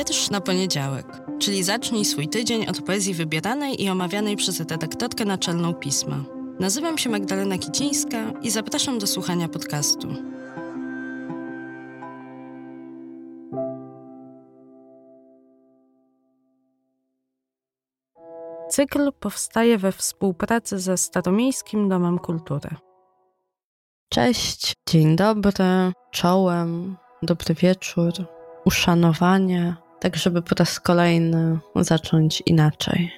Wiersz na poniedziałek, czyli zacznij swój tydzień od poezji wybieranej i omawianej przez redaktorkę naczelną pisma. Nazywam się Magdalena Kicińska i zapraszam do słuchania podcastu. Cykl powstaje we współpracy ze Staromiejskim Domem Kultury. Cześć, dzień dobry, czołem, dobry wieczór, uszanowanie, tak żeby po raz kolejny zacząć inaczej.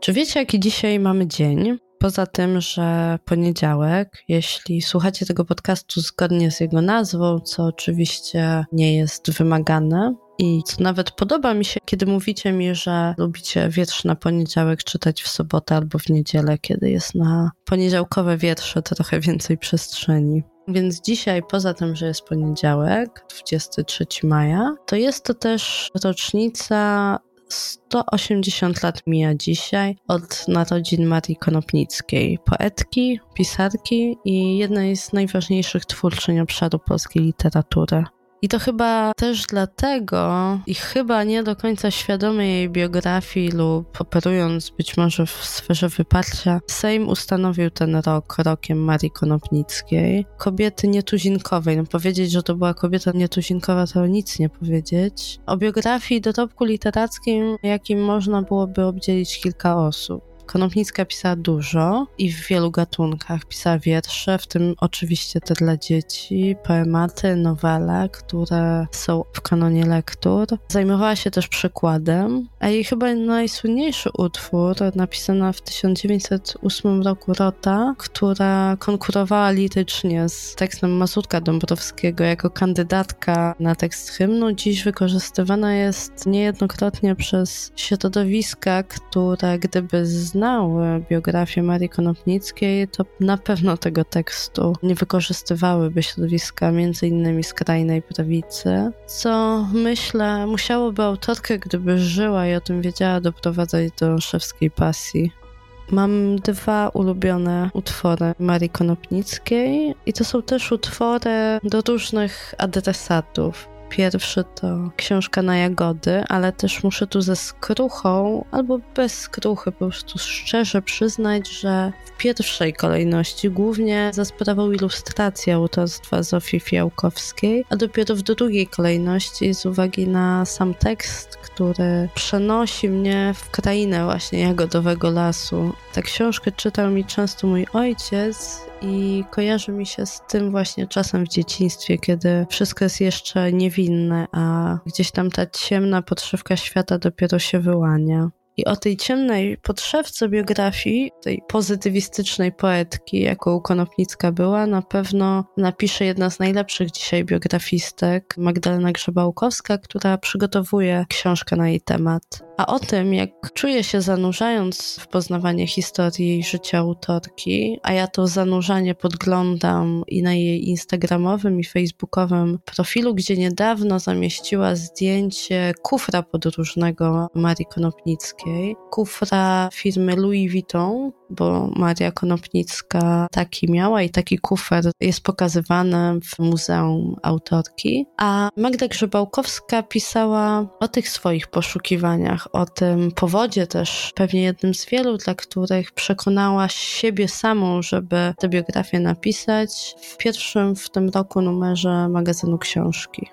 Czy wiecie, jaki dzisiaj mamy dzień? Poza tym, że poniedziałek, jeśli słuchacie tego podcastu zgodnie z jego nazwą, co oczywiście nie jest wymagane, i co nawet podoba mi się, kiedy mówicie mi, że lubicie wiersz na poniedziałek czytać w sobotę albo w niedzielę, kiedy jest na poniedziałkowe wiersze trochę więcej przestrzeni. Więc dzisiaj, poza tym, że jest poniedziałek, 23 maja, to jest to też rocznica 180 lat mija dzisiaj od narodzin Marii Konopnickiej, poetki, pisarki i jednej z najważniejszych twórczyń obszaru polskiej literatury. I to chyba też dlatego, i chyba nie do końca świadomy jej biografii lub operując być może w sferze wyparcia, Sejm ustanowił ten rok rokiem Marii Konopnickiej, kobiety nietuzinkowej. No powiedzieć, że to była kobieta nietuzinkowa, to nic nie powiedzieć. O biografii dorobku literackim, jakim można byłoby obdzielić kilka osób. Konopnicka pisała dużo i w wielu gatunkach. Pisała wiersze, w tym oczywiście te dla dzieci, poematy, nowele, które są w kanonie lektur. Zajmowała się też przekładem, a jej chyba najsłynniejszy utwór, napisana w 1908 roku Rota, która konkurowała lirycznie z tekstem Mazurka Dąbrowskiego jako kandydatka na tekst hymnu, dziś wykorzystywana jest niejednokrotnie przez środowiska, które gdyby z znały biografię Marii Konopnickiej, to na pewno tego tekstu nie wykorzystywałyby środowiska innymi skrajnej prawicy, co myślę musiałoby autorkę, gdyby żyła i o tym wiedziała, doprowadzać do szewskiej pasji. Mam dwa ulubione utwory Marii Konopnickiej i to są też utwory do różnych adresatów. Pierwszy to książka na jagody, ale też muszę tu ze skruchą albo bez skruchy po prostu szczerze przyznać, że w pierwszej kolejności głównie za sprawą ilustracji autorstwa Zofii Fiałkowskiej, a dopiero w drugiej kolejności z uwagi na sam tekst, który przenosi mnie w krainę właśnie jagodowego lasu. Tę książkę czytał mi często mój ojciec i kojarzy mi się z tym właśnie czasem w dzieciństwie, kiedy wszystko jest jeszcze niewinne, a gdzieś tam ta ciemna podszywka świata dopiero się wyłania. I o tej ciemnej podszewce biografii, tej pozytywistycznej poetki, jaką Konopnicka była, na pewno napisze jedna z najlepszych dzisiaj biografistek, Magdalena Grzebałkowska, która przygotowuje książkę na jej temat. A o tym, jak czuje się zanurzając w poznawanie historii i życia autorki, a ja to zanurzanie podglądam i na jej instagramowym i facebookowym profilu, gdzie niedawno zamieściła zdjęcie kufra podróżnego Marii Konopnickiej, kufra firmy Louis Vuitton, bo Maria Konopnicka taki miała i taki kufer jest pokazywany w Muzeum Autorki. A Magda Grzebałkowska pisała o tych swoich poszukiwaniach, o tym powodzie też, pewnie jednym z wielu, dla których przekonała siebie samą, żeby tę biografię napisać w pierwszym w tym roku numerze magazynu książki.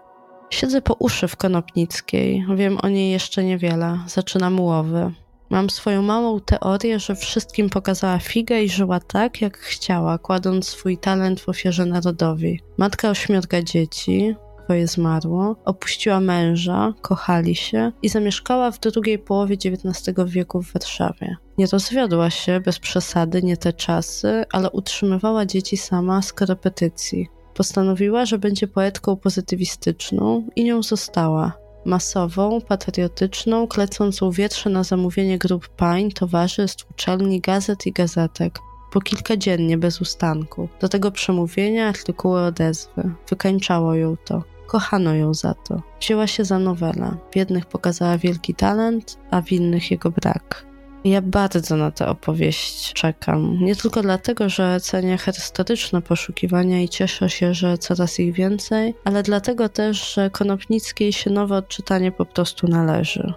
Siedzę po uszy w Konopnickiej, wiem o niej jeszcze niewiele, zaczynam łowy. Mam swoją małą teorię, że wszystkim pokazała figę i żyła tak, jak chciała, kładąc swój talent w ofierze narodowi. Matka ośmiorga dzieci, dwoje zmarło, opuściła męża, kochali się i zamieszkała w drugiej połowie XIX wieku w Warszawie. Nie rozwiodła się bez przesady, nie te czasy, ale utrzymywała dzieci sama z korepetycji. Postanowiła, że będzie poetką pozytywistyczną i nią została masową, patriotyczną, klecącą wietrze na zamówienie grup pań, towarzystw, uczelni, gazet i gazetek. Po kilka dziennie, bez ustanku. Do tego przemówienia, artykuły, odezwy. Wykańczało ją to. Kochano ją za to. Wzięła się za nowelę. W jednych pokazała wielki talent, a w innych jego brak. Ja bardzo na tę opowieść czekam. Nie tylko dlatego, że cenię historyczne poszukiwania i cieszę się, że coraz ich więcej, ale dlatego też, że Konopnickiej się nowe odczytanie po prostu należy.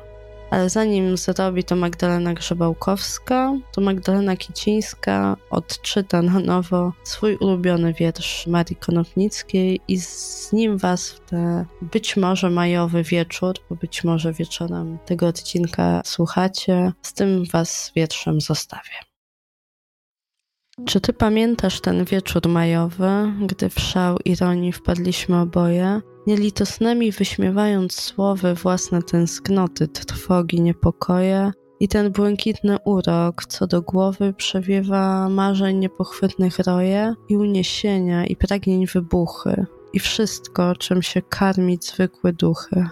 Ale zanim zrobi to Magdalena Grzebałkowska, to Magdalena Kicińska odczyta na nowo swój ulubiony wiersz Marii Konopnickiej i z nim was w ten być może majowy wieczór, bo być może wieczorem tego odcinka słuchacie, z tym was wierszem zostawię. Czy ty pamiętasz ten wieczór majowy, gdy w szał ironii wpadliśmy oboje, nielitosnymi wyśmiewając słowy własne tęsknoty, trwogi, niepokoje i ten błękitny urok, co do głowy przewiewa marzeń niepochwytnych roje i uniesienia i pragnień wybuchy i wszystko, czym się karmić zwykłe duchy.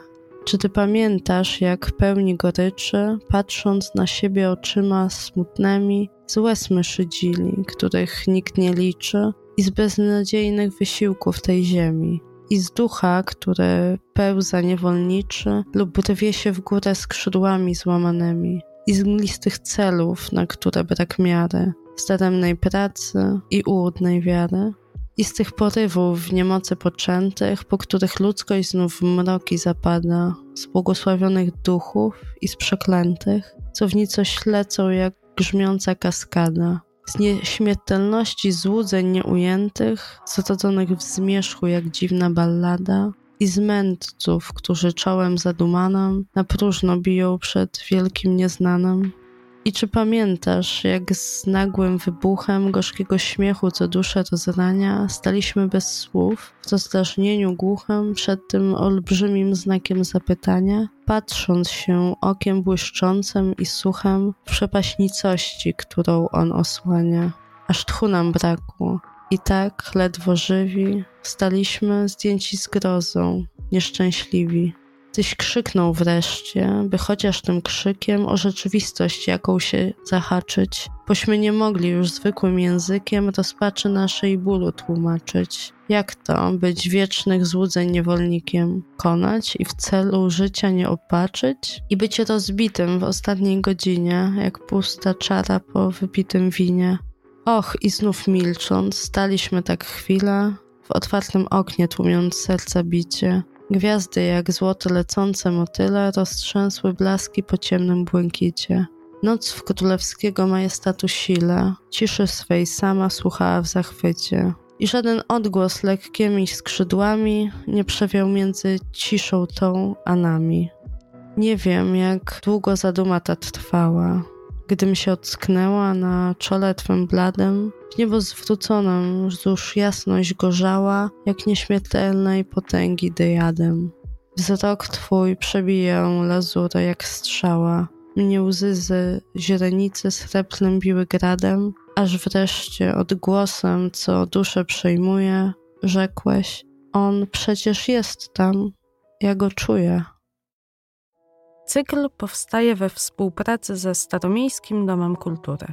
Czy ty pamiętasz, jak pełni goryczy, patrząc na siebie oczyma smutnymi, z łez szydzili, których nikt nie liczy, i z beznadziejnych wysiłków tej ziemi, i z ducha, który pełza niewolniczy lub rwie się w górę skrzydłami złamanymi, i z mglistych celów, na które brak miary, z daremnej pracy i ułudnej wiary, i z tych porywów w niemocy poczętych, po których ludzkość znów w mroki zapada, z błogosławionych duchów i z przeklętych, co w nicość lecą jak grzmiąca kaskada, z nieśmiertelności złudzeń nieujętych, zrodzonych w zmierzchu jak dziwna ballada, i z mędrców, którzy czołem zadumanem na próżno biją przed wielkim nieznanym. I czy pamiętasz, jak z nagłym wybuchem gorzkiego śmiechu, co duszę rozrania, staliśmy bez słów, w rozdrażnieniu głuchym przed tym olbrzymim znakiem zapytania, patrząc się okiem błyszczącym i suchem w przepaśnicości, którą on osłania. Aż tchu nam brakło. I tak, ledwo żywi, staliśmy zdjęci zgrozą, nieszczęśliwi. Tyś krzyknął wreszcie, by chociaż tym krzykiem o rzeczywistość jaką się zahaczyć, bośmy nie mogli już zwykłym językiem rozpaczy naszej bólu tłumaczyć. Jak to być wiecznych złudzeń niewolnikiem, konać i w celu życia nie opaczyć? I być rozbitym w ostatniej godzinie, jak pusta czara po wypitym winie. Och, i znów milcząc, staliśmy tak chwilę, w otwartym oknie tłumiąc serca bicie. Gwiazdy jak złoto lecące motyle roztrzęsły blaski po ciemnym błękicie. Noc w królewskiego majestatu sile, ciszy swej sama słuchała w zachwycie. I żaden odgłos lekkimi skrzydłami nie przewiał między ciszą tą a nami. Nie wiem, jak długo zaduma ta trwała gdym się ocknęła na czole twym bladym, w niebo zwróconym wzdłuż jasność gorzała, jak nieśmiertelnej potęgi dyjadem. Wzrok twój przebijał lazurę jak strzała, mnie łzy z źrenicy srebrnym biły gradem, aż wreszcie odgłosem, co duszę przejmuje, rzekłeś, on przecież jest tam, ja go czuję. Cykl powstaje we współpracy ze Staromiejskim Domem Kultury.